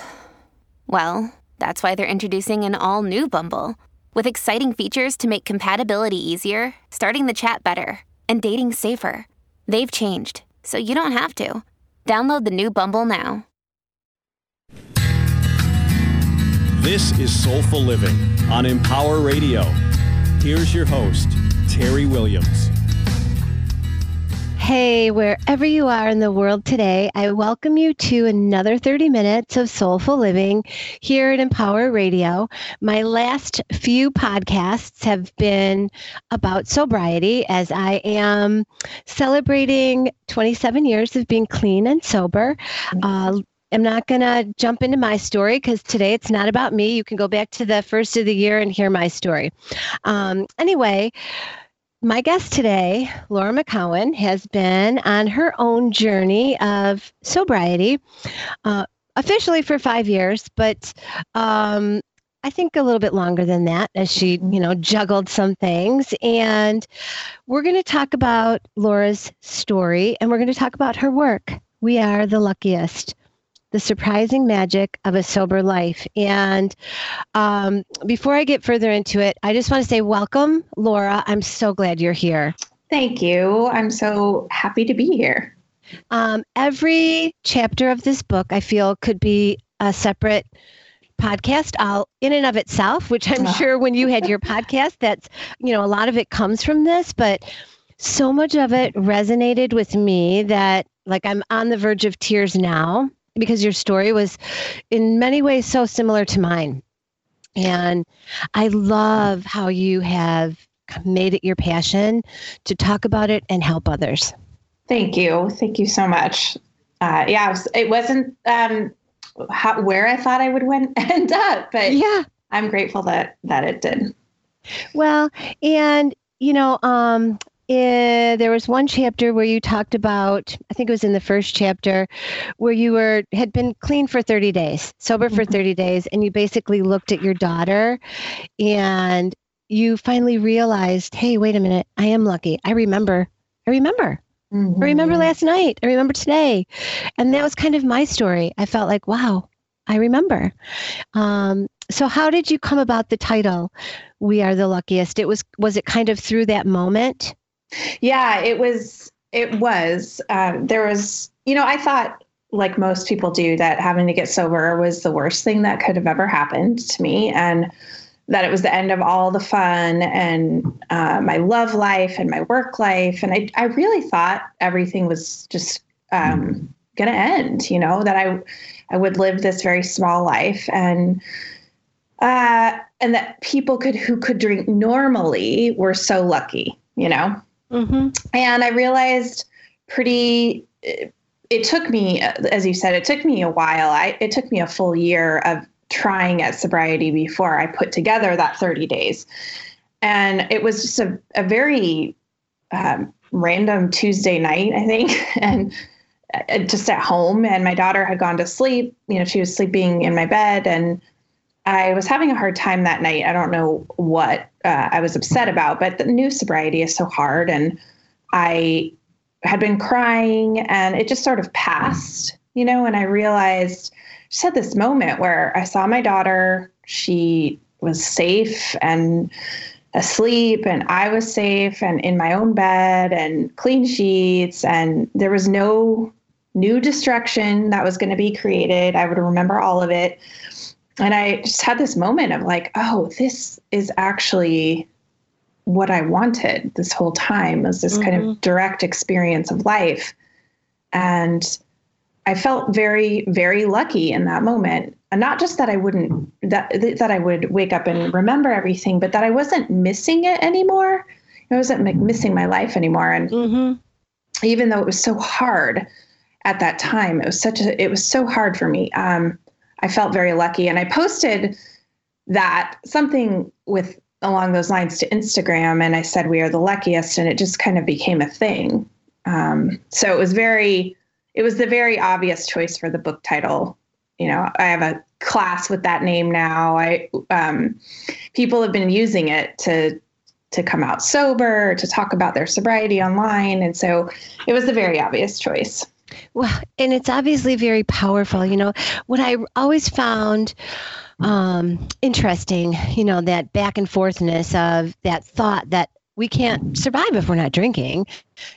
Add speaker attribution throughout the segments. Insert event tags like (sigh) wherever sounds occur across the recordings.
Speaker 1: (sighs) well, that's why they're introducing an all new Bumble with exciting features to make compatibility easier, starting the chat better, and dating safer. They've changed, so you don't have to. Download the new Bumble now.
Speaker 2: This is Soulful Living on Empower Radio. Here's your host, Terry Williams.
Speaker 3: Hey, wherever you are in the world today, I welcome you to another 30 minutes of soulful living here at Empower Radio. My last few podcasts have been about sobriety as I am celebrating 27 years of being clean and sober. Uh, I'm not going to jump into my story because today it's not about me. You can go back to the first of the year and hear my story. Um, anyway, my guest today, Laura McKowen, has been on her own journey of sobriety, uh, officially for five years, but um, I think a little bit longer than that as she, you know, juggled some things. And we're going to talk about Laura's story and we're going to talk about her work. We are the luckiest the surprising magic of a sober life. And um, before I get further into it, I just want to say welcome, Laura. I'm so glad you're here.
Speaker 4: Thank you. I'm so happy to be here.
Speaker 3: Um, every chapter of this book, I feel, could be a separate podcast all in and of itself which i'm sure when you had your podcast that's you know a lot of it comes from this but so much of it resonated with me that like i'm on the verge of tears now because your story was in many ways so similar to mine. And I love how you have made it your passion to talk about it and help others.
Speaker 4: Thank you. Thank you so much. Uh, yeah, it, was, it wasn't um, how, where I thought I would win, (laughs) end up, but yeah, I'm grateful that that it did.
Speaker 3: Well, and you know, um, uh, there was one chapter where you talked about i think it was in the first chapter where you were had been clean for 30 days sober for mm-hmm. 30 days and you basically looked at your daughter and you finally realized hey wait a minute i am lucky. I remember i remember. Mm-hmm. i remember last night. I remember today. And that was kind of my story. I felt like wow i remember. Um, so how did you come about the title we are the luckiest? It was was it kind of through that moment
Speaker 4: yeah, it was. It was. Um, there was, you know, I thought, like most people do, that having to get sober was the worst thing that could have ever happened to me, and that it was the end of all the fun and uh, my love life and my work life. And I, I really thought everything was just um, going to end. You know, that I, I would live this very small life and. Uh, and that people could who could drink normally were so lucky, you know. Mm-hmm. And I realized pretty, it, took me, as you said, it took me a while. I, it took me a full year of trying at sobriety before I put together that 30 days. And it was just a, a very um, random Tuesday night, I think. (laughs) and uh, just at home and my daughter had gone to sleep you know she was sleeping in my bed and I was having a hard time that night. I don't know what uh, I was upset about, but the new sobriety is so hard. And I had been crying and it just sort of passed, you know, and I realized, just had this moment where I saw my daughter. She was safe and asleep, and I was safe and in my own bed and clean sheets. And there was no new destruction that was going to be created. I would remember all of it and I just had this moment of like, oh, this is actually what I wanted this whole time was this mm-hmm. kind of mm-hmm. direct experience of life. And I felt very, very lucky in that moment. And not just that I wouldn't that that I would wake up and remember everything, but that I wasn't missing it anymore. I wasn't missing my life anymore. And mm-hmm. even though it was so hard at that time, it was such a it was so hard for me. Um, I felt very lucky. And I posted that something with along those lines to Instagram and I said, We are the luckiest. And it just kind of became a thing. Um, so it was very, it was the very obvious choice for the book title. You know, I have a class with that name now. I, um, people have been using it to, to come out sober, to talk about their sobriety online. And so it was the very obvious choice.
Speaker 3: Well, and it's obviously very powerful. You know, what I always found um, interesting, you know, that back and forthness of that thought that we can't survive if we're not drinking.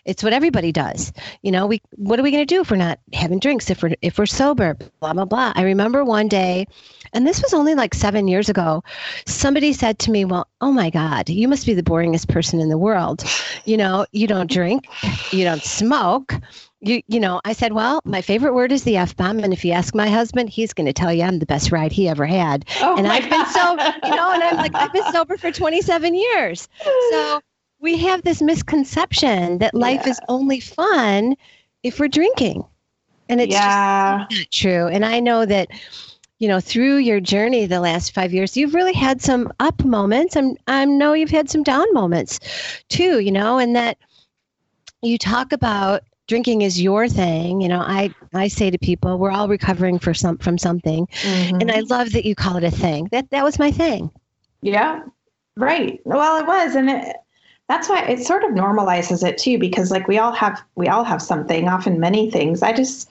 Speaker 3: It's what everybody does. You know, we what are we going to do if we're not having drinks if we're if we're sober, blah blah blah. I remember one day and this was only like 7 years ago. Somebody said to me, "Well, oh my god, you must be the boringest person in the world. You know, you don't drink, you don't smoke, you you know i said well my favorite word is the f-bomb and if you ask my husband he's going to tell you i'm the best ride he ever had. Oh and i've been so you know and i'm like i've been sober for 27 years. So we have this misconception that life yeah. is only fun if we're drinking and it's yeah. just not true. And i know that you know through your journey the last five years you've really had some up moments. And i know you've had some down moments too you know and that you talk about drinking is your thing you know i i say to people we're all recovering for some from something. Mm-hmm. and i love that you call it a thing. That that was my thing.
Speaker 4: Yeah right. Well it was and it that's why it sort of normalizes it too because like we all have we all have something often many things. I just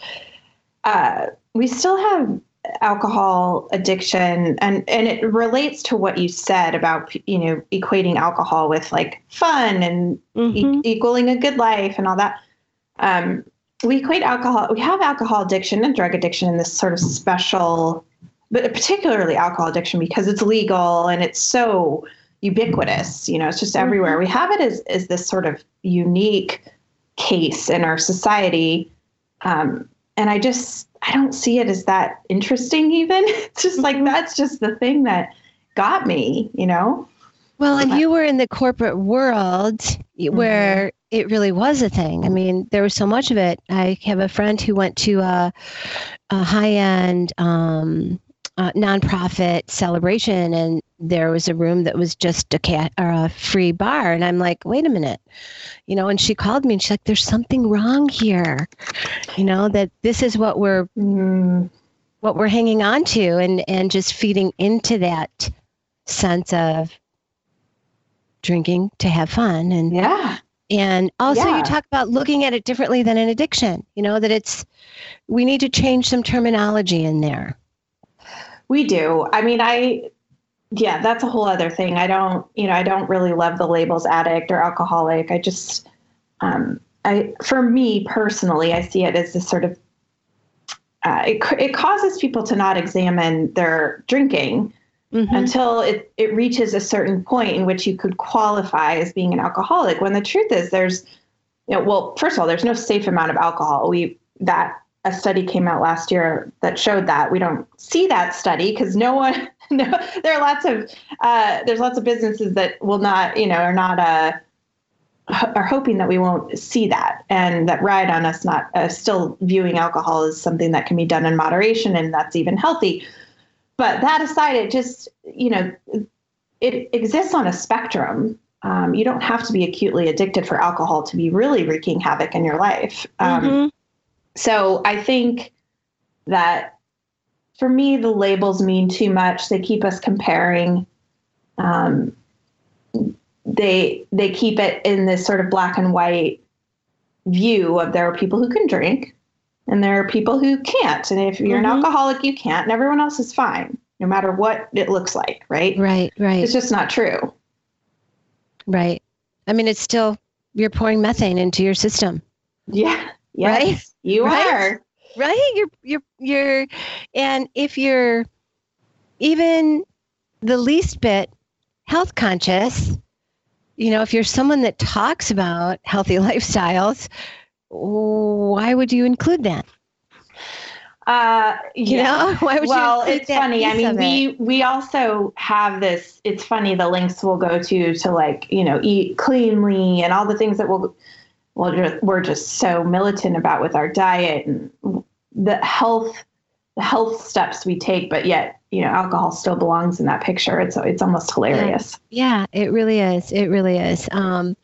Speaker 4: uh we still have alcohol addiction and and it relates to what you said about you know equating alcohol with like fun and mm-hmm. e- equaling a good life and all that um, we equate alcohol, we have alcohol addiction and drug addiction in this sort of special, but particularly alcohol addiction because it's legal and it's so ubiquitous, you know, it's just everywhere. Mm-hmm. We have it as, as this sort of unique case in our society. Um, and I just, I don't see it as that interesting even. (laughs) It's just like, mm-hmm. that's just the thing that got me, you know?
Speaker 3: Well, and you were in the corporate world mm-hmm. where it really was a thing. I mean, there was so much of it. I have a friend who went to a, a high end um, uh, nonprofit celebration, and there was a room that was just a cat or a free bar. And I'm like, wait a minute, you know. And she called me, and she's like, "There's something wrong here," you know. That this is what we're mm, what we're hanging on to, and and just feeding into that sense of drinking to have fun and
Speaker 4: yeah
Speaker 3: and also, yeah. you talk about looking at it differently than an addiction, you know, that it's, we need to change some terminology in there.
Speaker 4: We do. I mean, I, yeah, that's a whole other thing. I don't, you know, I don't really love the labels addict or alcoholic. I just, um, I, for me personally, I see it as this sort of, uh, it, it causes people to not examine their drinking mm-hmm. until it, it reaches a certain point in which you could qualify as being an alcoholic. When the truth is, there's, you know, well, first of all, there's no safe amount of alcohol. We that a study came out last year that showed that we don't see that study because no one (laughs) no, there are lots of uh, there's lots of businesses that will not you know are not uh, are hoping that we won't see that and that ride on us not uh, still viewing alcohol as something that can be done in moderation and that's even healthy but that aside, it just, you know, it exists on a spectrum. Um, you don't have to be acutely addicted for alcohol to be really wreaking havoc in your life. Um, mm-hmm. So I think that for me, the labels mean too much. They keep us comparing. Um, they they keep it in this sort of black and white view of there are people who can drink and there are people who can't. And if you're mm-hmm. an alcoholic, you can't, and everyone else is fine, no matter what it looks like, right?
Speaker 3: Right, right.
Speaker 4: It's just not true.
Speaker 3: Right. I mean, it's still, you're pouring methane into your system.
Speaker 4: Yeah. Yes, right? You right? are.
Speaker 3: Right? You're, you're, you're, and if you're, even the least bit health conscious, you know, if you're someone that talks about healthy (laughs) lifestyles, why would you include that?
Speaker 4: Uh,
Speaker 3: You
Speaker 4: yeah.
Speaker 3: know, (laughs) why would
Speaker 4: well,
Speaker 3: you
Speaker 4: it's funny. I mean, we
Speaker 3: it?
Speaker 4: we also have this. It's funny the links we'll go to to like you know eat cleanly and all the things that we'll we're just so militant about with our diet and the health the health steps we take, but yet you know alcohol still belongs in that picture. It's it's almost hilarious.
Speaker 3: Yeah, it really is. It really is. Um,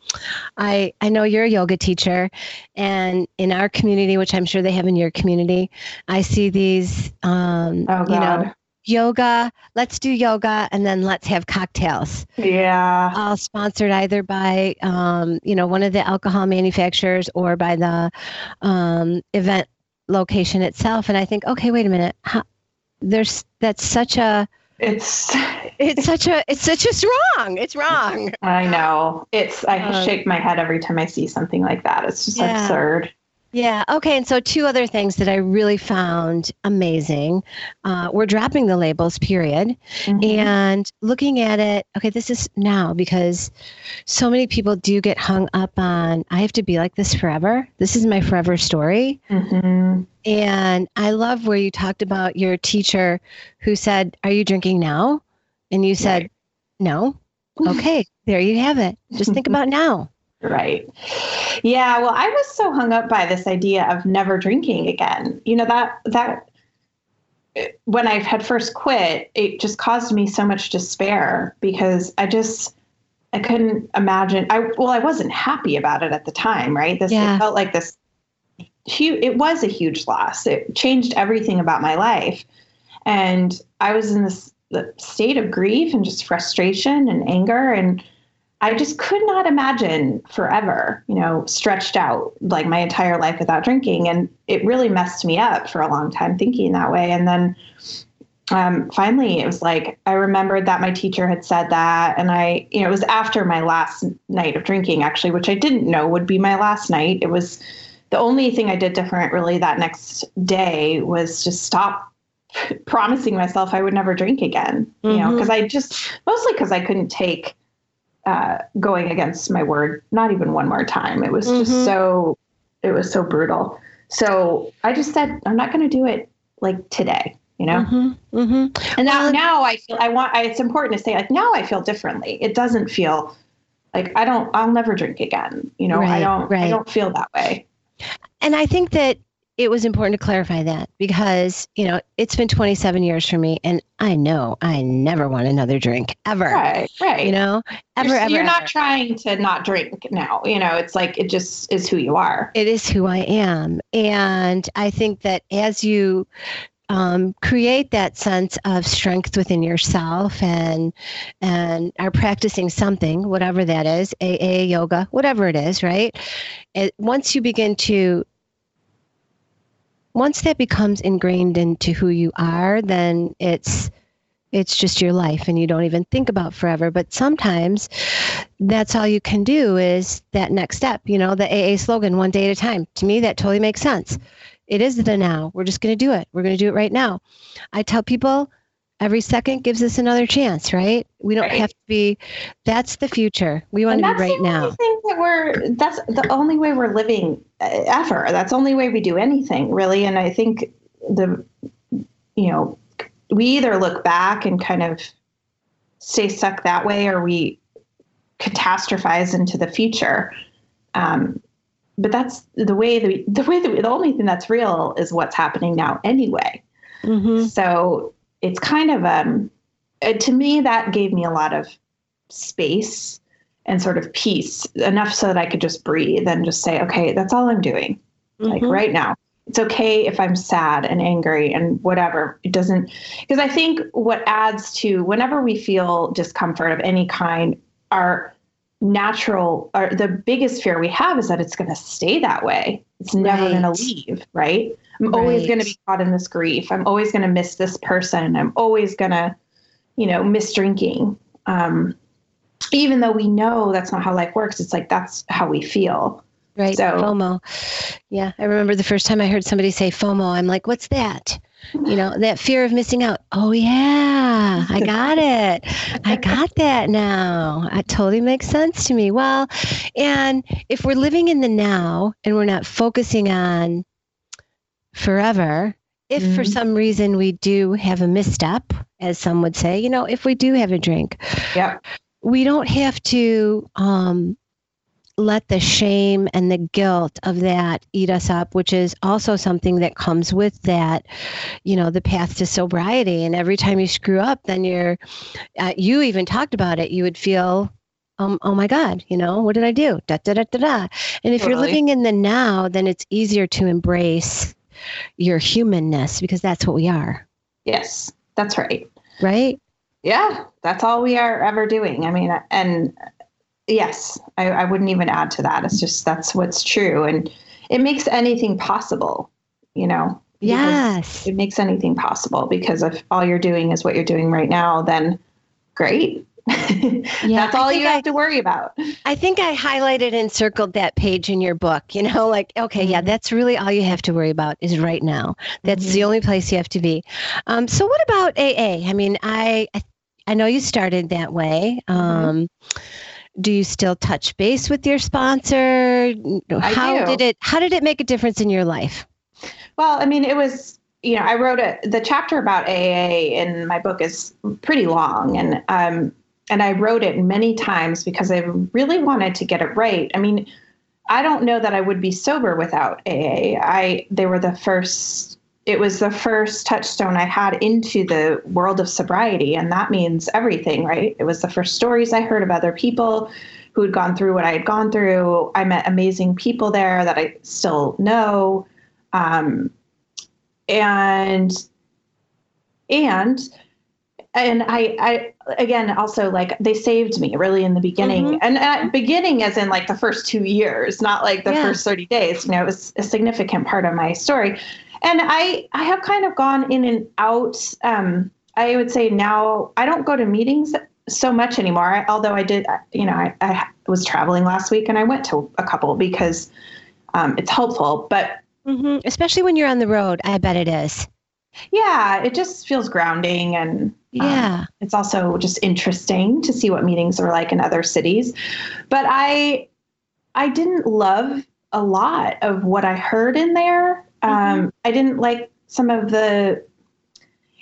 Speaker 3: I I know you're a yoga teacher, and in our community, which I'm sure they have in your community, I see these. Um,
Speaker 4: Oh
Speaker 3: you know, yoga. Let's do yoga, and then let's have cocktails.
Speaker 4: Yeah.
Speaker 3: all sponsored either by um, you know one of the alcohol manufacturers or by the um, event location itself and i think okay wait a minute how, there's that's such a
Speaker 4: It's (laughs)
Speaker 3: it's such a it's such just wrong it's wrong
Speaker 4: I know. It's I
Speaker 3: Um,
Speaker 4: shake my head every time I see something like that. It's just
Speaker 3: Yeah.
Speaker 4: absurd.
Speaker 3: Yeah okay and so two other things that i really found amazing uh, we're dropping the labels period
Speaker 4: Mhm.
Speaker 3: and looking at it okay this is now because so many people do get hung up on i have to be like this forever this is my forever story
Speaker 4: Mhm.
Speaker 3: and i love where you talked about your teacher who said are you drinking now and you said
Speaker 4: Right.
Speaker 3: no (laughs) okay there you have it just think about now
Speaker 4: Right. Yeah, well, I was so hung up by this idea of never drinking again. You know, that that when I had first quit, it just caused me so much despair because I just I couldn't imagine I well, I wasn't happy about it at the time, right? This
Speaker 3: Yeah.
Speaker 4: it felt like this huge it was a huge loss. It changed everything about my life. And I was in this the state of grief and just frustration and anger and I just could not imagine forever, you know, stretched out like my entire life without drinking. And it really messed me up for a long time thinking that way. And then um, finally, it was like, I remembered that my teacher had said that. And I, you know, it was after my last night of drinking, actually, which I didn't know would be my last night. It was the only thing I did different really that next day was just stop (laughs) promising myself I would never drink again, you know,
Speaker 3: Mhm.
Speaker 4: because I just, mostly because I couldn't take uh, going against my word, not even one more time. It was
Speaker 3: Mhm.
Speaker 4: just so, it was so brutal. So I just said, I'm not going to do it like today, you know?
Speaker 3: hmm hmm
Speaker 4: And now,
Speaker 3: Well-
Speaker 4: now I feel, I want, I, it's important to say like, now I feel differently. It doesn't feel like I don't, I'll never drink again. You know,
Speaker 3: Right,
Speaker 4: I don't,
Speaker 3: right.
Speaker 4: I don't feel that way.
Speaker 3: And I think that it was important to clarify that because, you know, it's been 27 years for me and I know I never want another drink ever.
Speaker 4: Right. Right.
Speaker 3: You know, ever,
Speaker 4: you're,
Speaker 3: ever.
Speaker 4: you're not
Speaker 3: ever.
Speaker 4: trying to not drink now. You know, it's like, it just is who you are.
Speaker 3: it is who I am. And I think that as you um, create that sense of strength within yourself and and are practicing something, whatever that is, AA, yoga, whatever it is, right? It, once you begin to once that becomes ingrained into who you are, then it's it's just your life and you don't even think about forever. But sometimes that's all you can do is that next step, you know, the AA slogan, one day at a time. To me, that totally makes sense. It is the now. We're just going to do it. We're going to do it right now. I tell people every second gives us another chance, right? We don't
Speaker 4: Right.
Speaker 3: have to be, that's the future. We want to be right now.
Speaker 4: thing that we're that's the only way we're living uh, ever. That's the only way we do anything really. And I think the you know we either look back and kind of stay stuck that way, or we catastrophize into the future. Um, but that's the way the (laughs) the way that we, the only thing that's real is what's happening now anyway.
Speaker 3: hmm
Speaker 4: So it's kind of um, uh, to me that gave me a lot of space and sort of peace enough so that I could just breathe and just say, okay, that's all I'm doing. Like
Speaker 3: Mhm.
Speaker 4: right now, it's okay if I'm sad and angry and whatever. It doesn't because I think what adds to whenever we feel discomfort of any kind, our natural or the biggest fear we have is that it's going to stay that way. It's never
Speaker 3: Right.
Speaker 4: going to leave, right? I'm always going to be caught in this grief. I'm always going to miss this person. I'm always going to, you know, miss drinking. Um, even though we know that's not how life works, it's like that's how we feel.
Speaker 3: Right.
Speaker 4: So-
Speaker 3: FOMO. Yeah. I remember the first time I heard somebody say FOMO, I'm like, what's that? You know, that fear of missing out. Oh, yeah. I (laughs) got it. I got that now. It totally makes sense to me. Well, and if we're living in the now and we're not focusing on forever, if for
Speaker 4: Mhm.
Speaker 3: some reason we do have a misstep, as some would say, you know, if we do have a drink,
Speaker 4: Yep.
Speaker 3: we don't have to um, let the shame and the guilt of that eat us up, which is also something that comes with that, you know, the path to sobriety. And every time you screw up, then you're, uh, you even talked about it, you would feel. Um, oh my God, you know, what did I do? Da, da, da, da, da. And if you're living in the now, then it's easier to embrace your humanness because that's what we are,
Speaker 4: Yes, that's right.
Speaker 3: right?
Speaker 4: Yeah, that's all we are ever doing. I mean, and yes, I, I wouldn't even add to that. It's just that's what's true. And it makes anything possible, you know?
Speaker 3: Yes.
Speaker 4: It makes anything possible because if all you're doing is what you're doing right now, then great. (laughs) that's all you
Speaker 3: I-
Speaker 4: have to worry about.
Speaker 3: I think I highlighted and circled that page in your book. You know, like, okay, yeah,
Speaker 4: Mhm.
Speaker 3: that's really all you have to worry about is right now. That's
Speaker 4: Mm-hmm.
Speaker 3: the only place you have to be. Um, so, what about AA? I mean, I I- know you started that way.
Speaker 4: Mm-hmm.
Speaker 3: Um, do you still touch base with your sponsor? How
Speaker 4: do.
Speaker 3: did it How did it make a difference in your life?
Speaker 4: Well, I mean, it was, you know, I wrote a, the chapter about AA in my book is pretty long and, um, and I wrote it many times because I really wanted to get it right. I mean, I don't know that I would be sober without AA. I, they were the first, it was the first touchstone I had into the world of sobriety. And that means everything, right? It was the first stories I heard of other people who had gone through what I had gone through. I met amazing people there that I still know um, and and and I, I again also like they saved me really in the beginning
Speaker 3: Mhm.
Speaker 4: and at beginning as in like the first two years not like the
Speaker 3: Yeah.
Speaker 4: first 30 days you know it was a significant part of my story and i i have kind of gone in and out um i would say now i don't go to meetings so much anymore I, although i did you know I, I was traveling last week and i went to a couple because um, it's helpful but
Speaker 3: hmm Especially when you're on the road, I bet it is.
Speaker 4: Yeah it just feels grounding and um,
Speaker 3: Yeah.
Speaker 4: it's also just interesting to see what meetings are like in other cities. But i i didn't love a lot of what i heard in there. Um, i didn't like some of the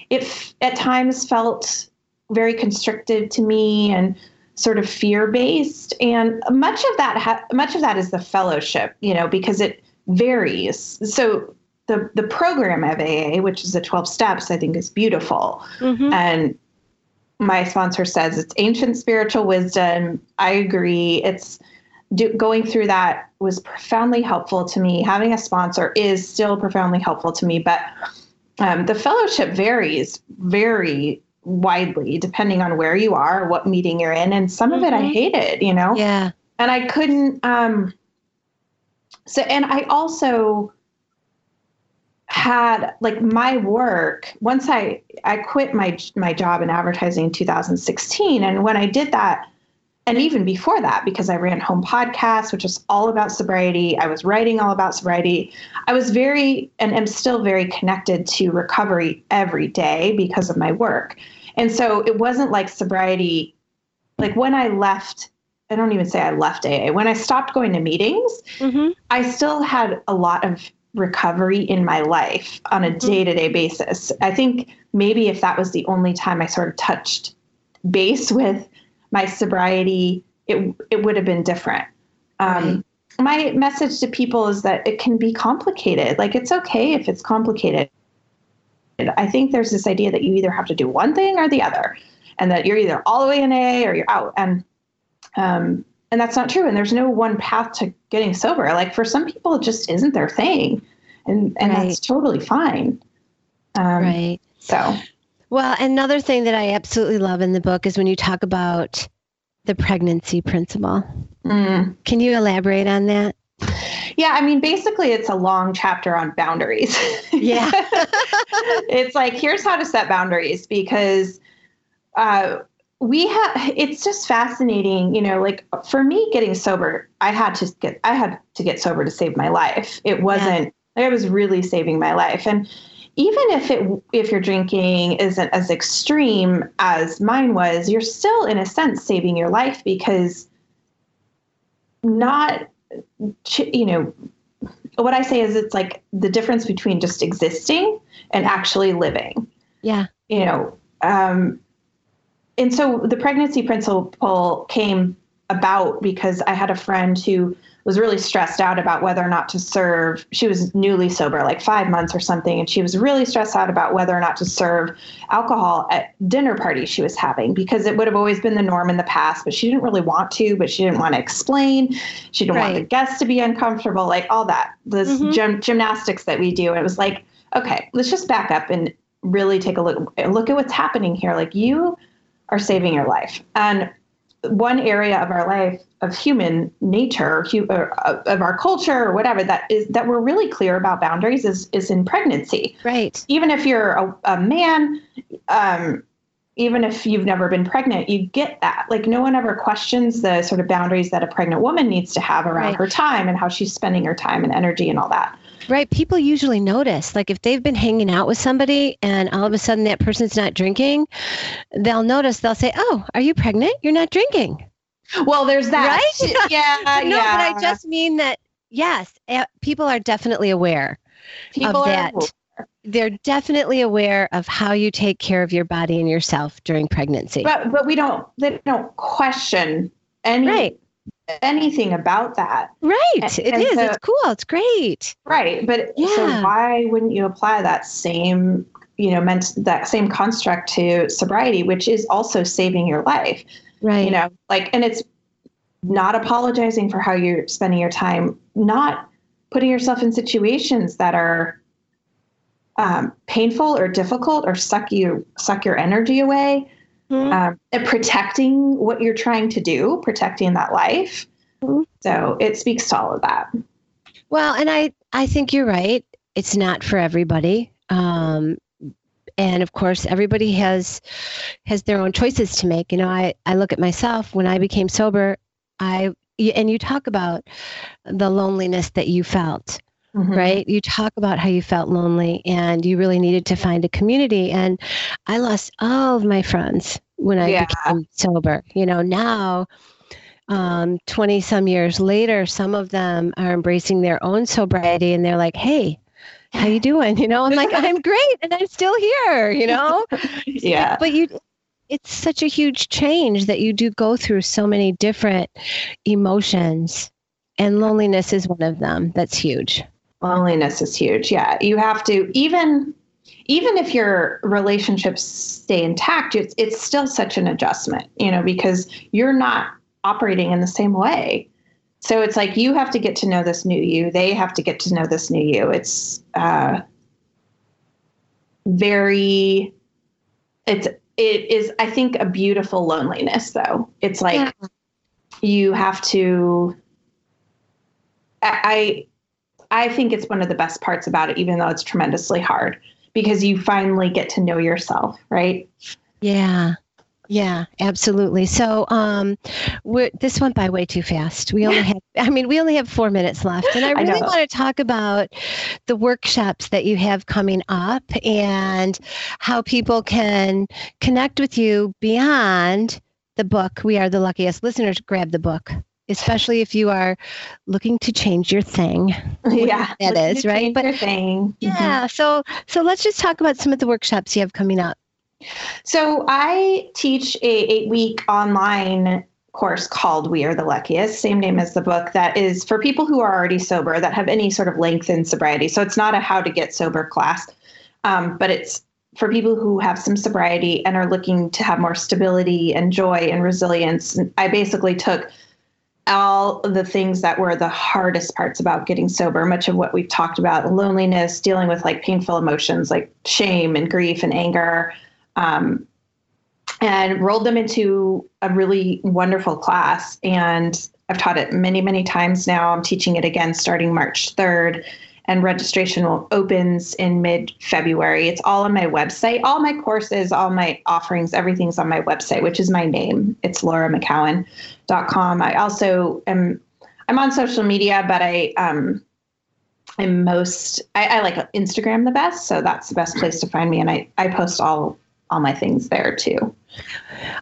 Speaker 4: it f- at times felt very constricted to me and sort of fear based and much of that ha- much of that is the fellowship you know because it varies. So the the program of AA which is the 12 steps I think is beautiful
Speaker 3: Mhm.
Speaker 4: and my sponsor says it's ancient spiritual wisdom I agree it's do, going through that was profoundly helpful to me having a sponsor is still profoundly helpful to me but um, the fellowship varies very widely depending on where you are what meeting you're in and some of it i
Speaker 3: Mhm.
Speaker 4: hated you know
Speaker 3: Yeah.
Speaker 4: and I couldn't um so and I also had like my work once I I quit my my job in advertising in 2016 and when I did that and even before that because I ran home podcasts which is all about sobriety I was writing all about sobriety I was very and am still very connected to recovery every day because of my work and so it wasn't like sobriety like when I left I don't even say I left AA. When I stopped going to meetings,
Speaker 3: hmm
Speaker 4: I still had a lot of recovery in my life on a day to day basis. I think maybe if that was the only time I sort of touched base with my sobriety, it, it would have been different. Um, My message to people is that it can be complicated. Like, it's okay if it's complicated. I think there's this idea that you either have to do one thing or the other, and that you're either all the way in A or you're out. And um, and that's not true. And there's no one path to getting sober. Like for some people, it just isn't their thing, and and
Speaker 3: Right.
Speaker 4: that's totally fine. Um,
Speaker 3: Right.
Speaker 4: So
Speaker 3: Well, another thing that I absolutely love in the book is when you talk about the pregnancy principle.
Speaker 4: mm.
Speaker 3: Can you elaborate on that?
Speaker 4: yeah, I mean, basically, it's a long chapter on boundaries.
Speaker 3: Yeah. (laughs)
Speaker 4: it's like here's how to set boundaries because uh, we have it's just fascinating you know like for me getting sober i had to get i had to get sober to save my life. It wasn't yeah. like i was really saving my life. And even if it if your drinking isn't as extreme as mine was you're still in a sense saving your life because not you know what i say is it's like the difference between just existing and actually living.
Speaker 3: Yeah.
Speaker 4: You know um and so the pregnancy principle came about because I had a friend who was really stressed out about whether or not to serve. She was newly sober, like five months or something, and she was really stressed out about whether or not to serve alcohol at dinner parties she was having because it would have always been the norm in the past, but she didn't really want to, but she didn't want to explain. She didn't right. want the guests to be uncomfortable, like all that, this mm-hmm. gym, gymnastics that we do. And it was like, okay, let's just back up and really take a look look at what's happening here. Like you are saving your life. And one area of our life of human nature or uh, of our culture or whatever that is that we're really clear about boundaries is is in pregnancy
Speaker 3: right
Speaker 4: even if you're a, a man um, even if you've never been pregnant you get that like no one ever questions the sort of boundaries that a pregnant woman needs to have around right. her time and how she's spending her time and energy and all that
Speaker 3: Right. People usually notice, like if they've been hanging out with somebody and all of a sudden that person's not drinking, they'll notice, they'll say, Oh, are you pregnant? You're not drinking.
Speaker 4: Well, there's that.
Speaker 3: Right? yeah. (laughs) no, yeah. but I just mean that, yes, eh, people are definitely aware people of that. Aware. They're definitely aware of how you take care of your body and yourself during pregnancy.
Speaker 4: But but we don't they don't question any right anything about that.
Speaker 3: Right. And, it and is. So, it's cool. It's great.
Speaker 4: Right. But yeah. so why wouldn't you apply that same, you know, meant that same construct to sobriety, which is also saving your life?
Speaker 3: Right.
Speaker 4: You know, like, and it's not apologizing for how you're spending your time, not putting yourself in situations that are um, painful or difficult or suck you suck your energy away mm-hmm. um, and protecting what you're trying to do, protecting that life. Mm-hmm. So it speaks to all of that.
Speaker 3: Well, and I, I think you're right. It's not for everybody. Um, and of course everybody has has their own choices to make you know i i look at myself when i became sober i and you talk about the loneliness that you felt mm-hmm. right? You talk about how you felt lonely and you really needed to find a community. And I lost all of my friends when I yeah. became sober. You know, now, um, 20 some years later, some of them are embracing their own sobriety and they're like, hey, how you doing? (laughs) You know, I'm like, (laughs) I'm great and I'm still here, you know? (laughs)
Speaker 4: yeah.
Speaker 3: But you it's such a huge change that you do go through so many different emotions and loneliness is one of them that's huge
Speaker 4: loneliness is huge. Yeah you have to even even if your relationships stay intact it's it's still such an adjustment you know because you're not operating in the same way. So it's like you have to get to know this new you. They have to get to know this new you. It's uh very it's it is i think a beautiful loneliness though. It's like yeah. you have to I I think it's one of the best parts about it, even though it's tremendously hard, because you finally get to know yourself, right?
Speaker 3: Yeah. Yeah, absolutely. So, um, this went by way too fast. We only (laughs) have, I mean, we only have four minutes left, and I really I want to talk about the workshops that you have coming up and how people can connect with you beyond the book. We are the luckiest listeners. Grab the book especially if you are looking to change your thing. (laughs)
Speaker 4: Yeah,
Speaker 3: that is right.
Speaker 4: But thing.
Speaker 3: Yeah. Mm-hmm. So so let's just talk about some of the workshops you have coming up.
Speaker 4: So I teach a eight week online course called We Are the Luckiest, same name as the book, that is for people who are already sober that have any sort of length in sobriety. So it's not a how to get sober class, um, but it's for people who have some sobriety and are looking to have more stability and joy and resilience. I basically took all the things that were the hardest parts about getting sober, much of what we've talked about loneliness, dealing with like painful emotions like shame and grief and anger, um, and rolled them into a really wonderful class. And I've taught it many, many times now. I'm teaching it again starting March 3rd. And registration opens in mid February. It's all on my website. All my courses, all my offerings, everything's on my website, which is my name. It's lauramckowen.com. I also am I'm on social media, but I um I'm most I, I like Instagram the best, so that's the best place to find me. And I I post all all my things there too.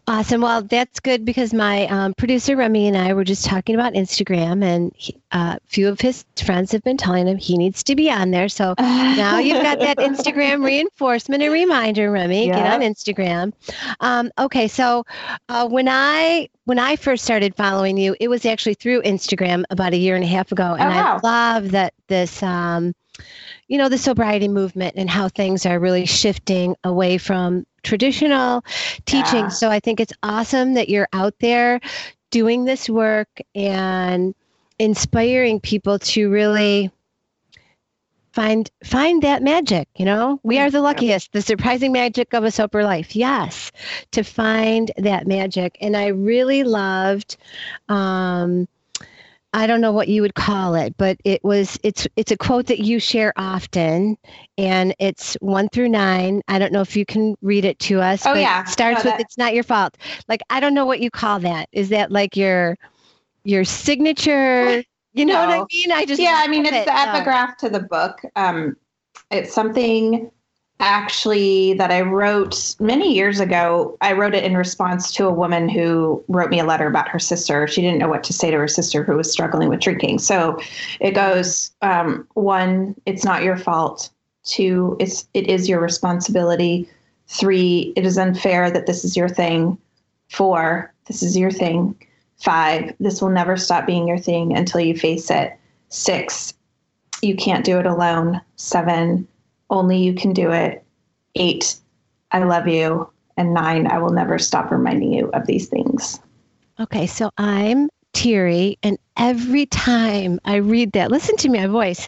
Speaker 3: Awesome. Well, that's good because my um, producer Remy and I were just talking about Instagram, and he, uh, a few of his friends have been telling him he needs to be on there. So (laughs) now you've got that Instagram reinforcement and reminder, Remy. Get on Instagram. Um, okay, so uh, when I when I first started following you, it was actually through Instagram about a year and a half ago, and oh, wow. I love that this. Um, you know the sobriety movement and how things are really shifting away from traditional teaching. Yeah. So I think it's awesome that you're out there doing this work and inspiring people to really find find that magic you know we are the luckiest the surprising magic of a sober life yes to find that magic and i really loved um I don't know what you would call it, but it was it's it's a quote that you share often, and it's one through nine. I don't know if you can read it to us.
Speaker 4: Oh yeah,
Speaker 3: it starts no, with "It's not your fault." Like I don't know what you call that. Is that like your your signature? (laughs) You know no. what I mean? I just
Speaker 4: yeah. I mean, it's it, the epigraph to the book. Um, it's something actually that I wrote many years ago. I wrote it in response to a woman who wrote me a letter about her sister. She didn't know what to say to her sister who was struggling with drinking. So it goes um, one, it's not your fault. Two, it's it is your responsibility. Three, it is unfair that this is your thing. Four, this is your thing. Five, this will never stop being your thing until you face it. Six, you can't do it alone. Seven, only you can do it. Eight, I love you. And nine, I will never stop reminding you of these things.
Speaker 3: Okay, so I'm teary, and every time I read that, listen to me, my voice.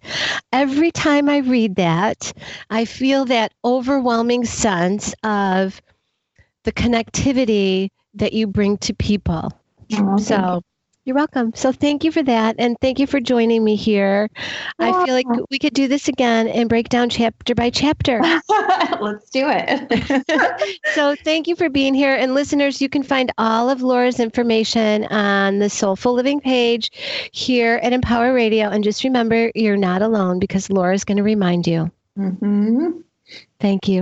Speaker 3: Every time I read that, I feel that overwhelming sense of the connectivity that you bring to people. Oh, so you're welcome. So thank you for that. And thank you for joining me here. I feel like we could do this again and break down chapter by chapter. (laughs)
Speaker 4: Let's do it. (laughs)
Speaker 3: so thank you for being here. And listeners, you can find all of Laura's information on the Soulful Living page here at Empower Radio. And just remember, you're not alone because Laura's going to remind you. Mm-hmm. Thank you.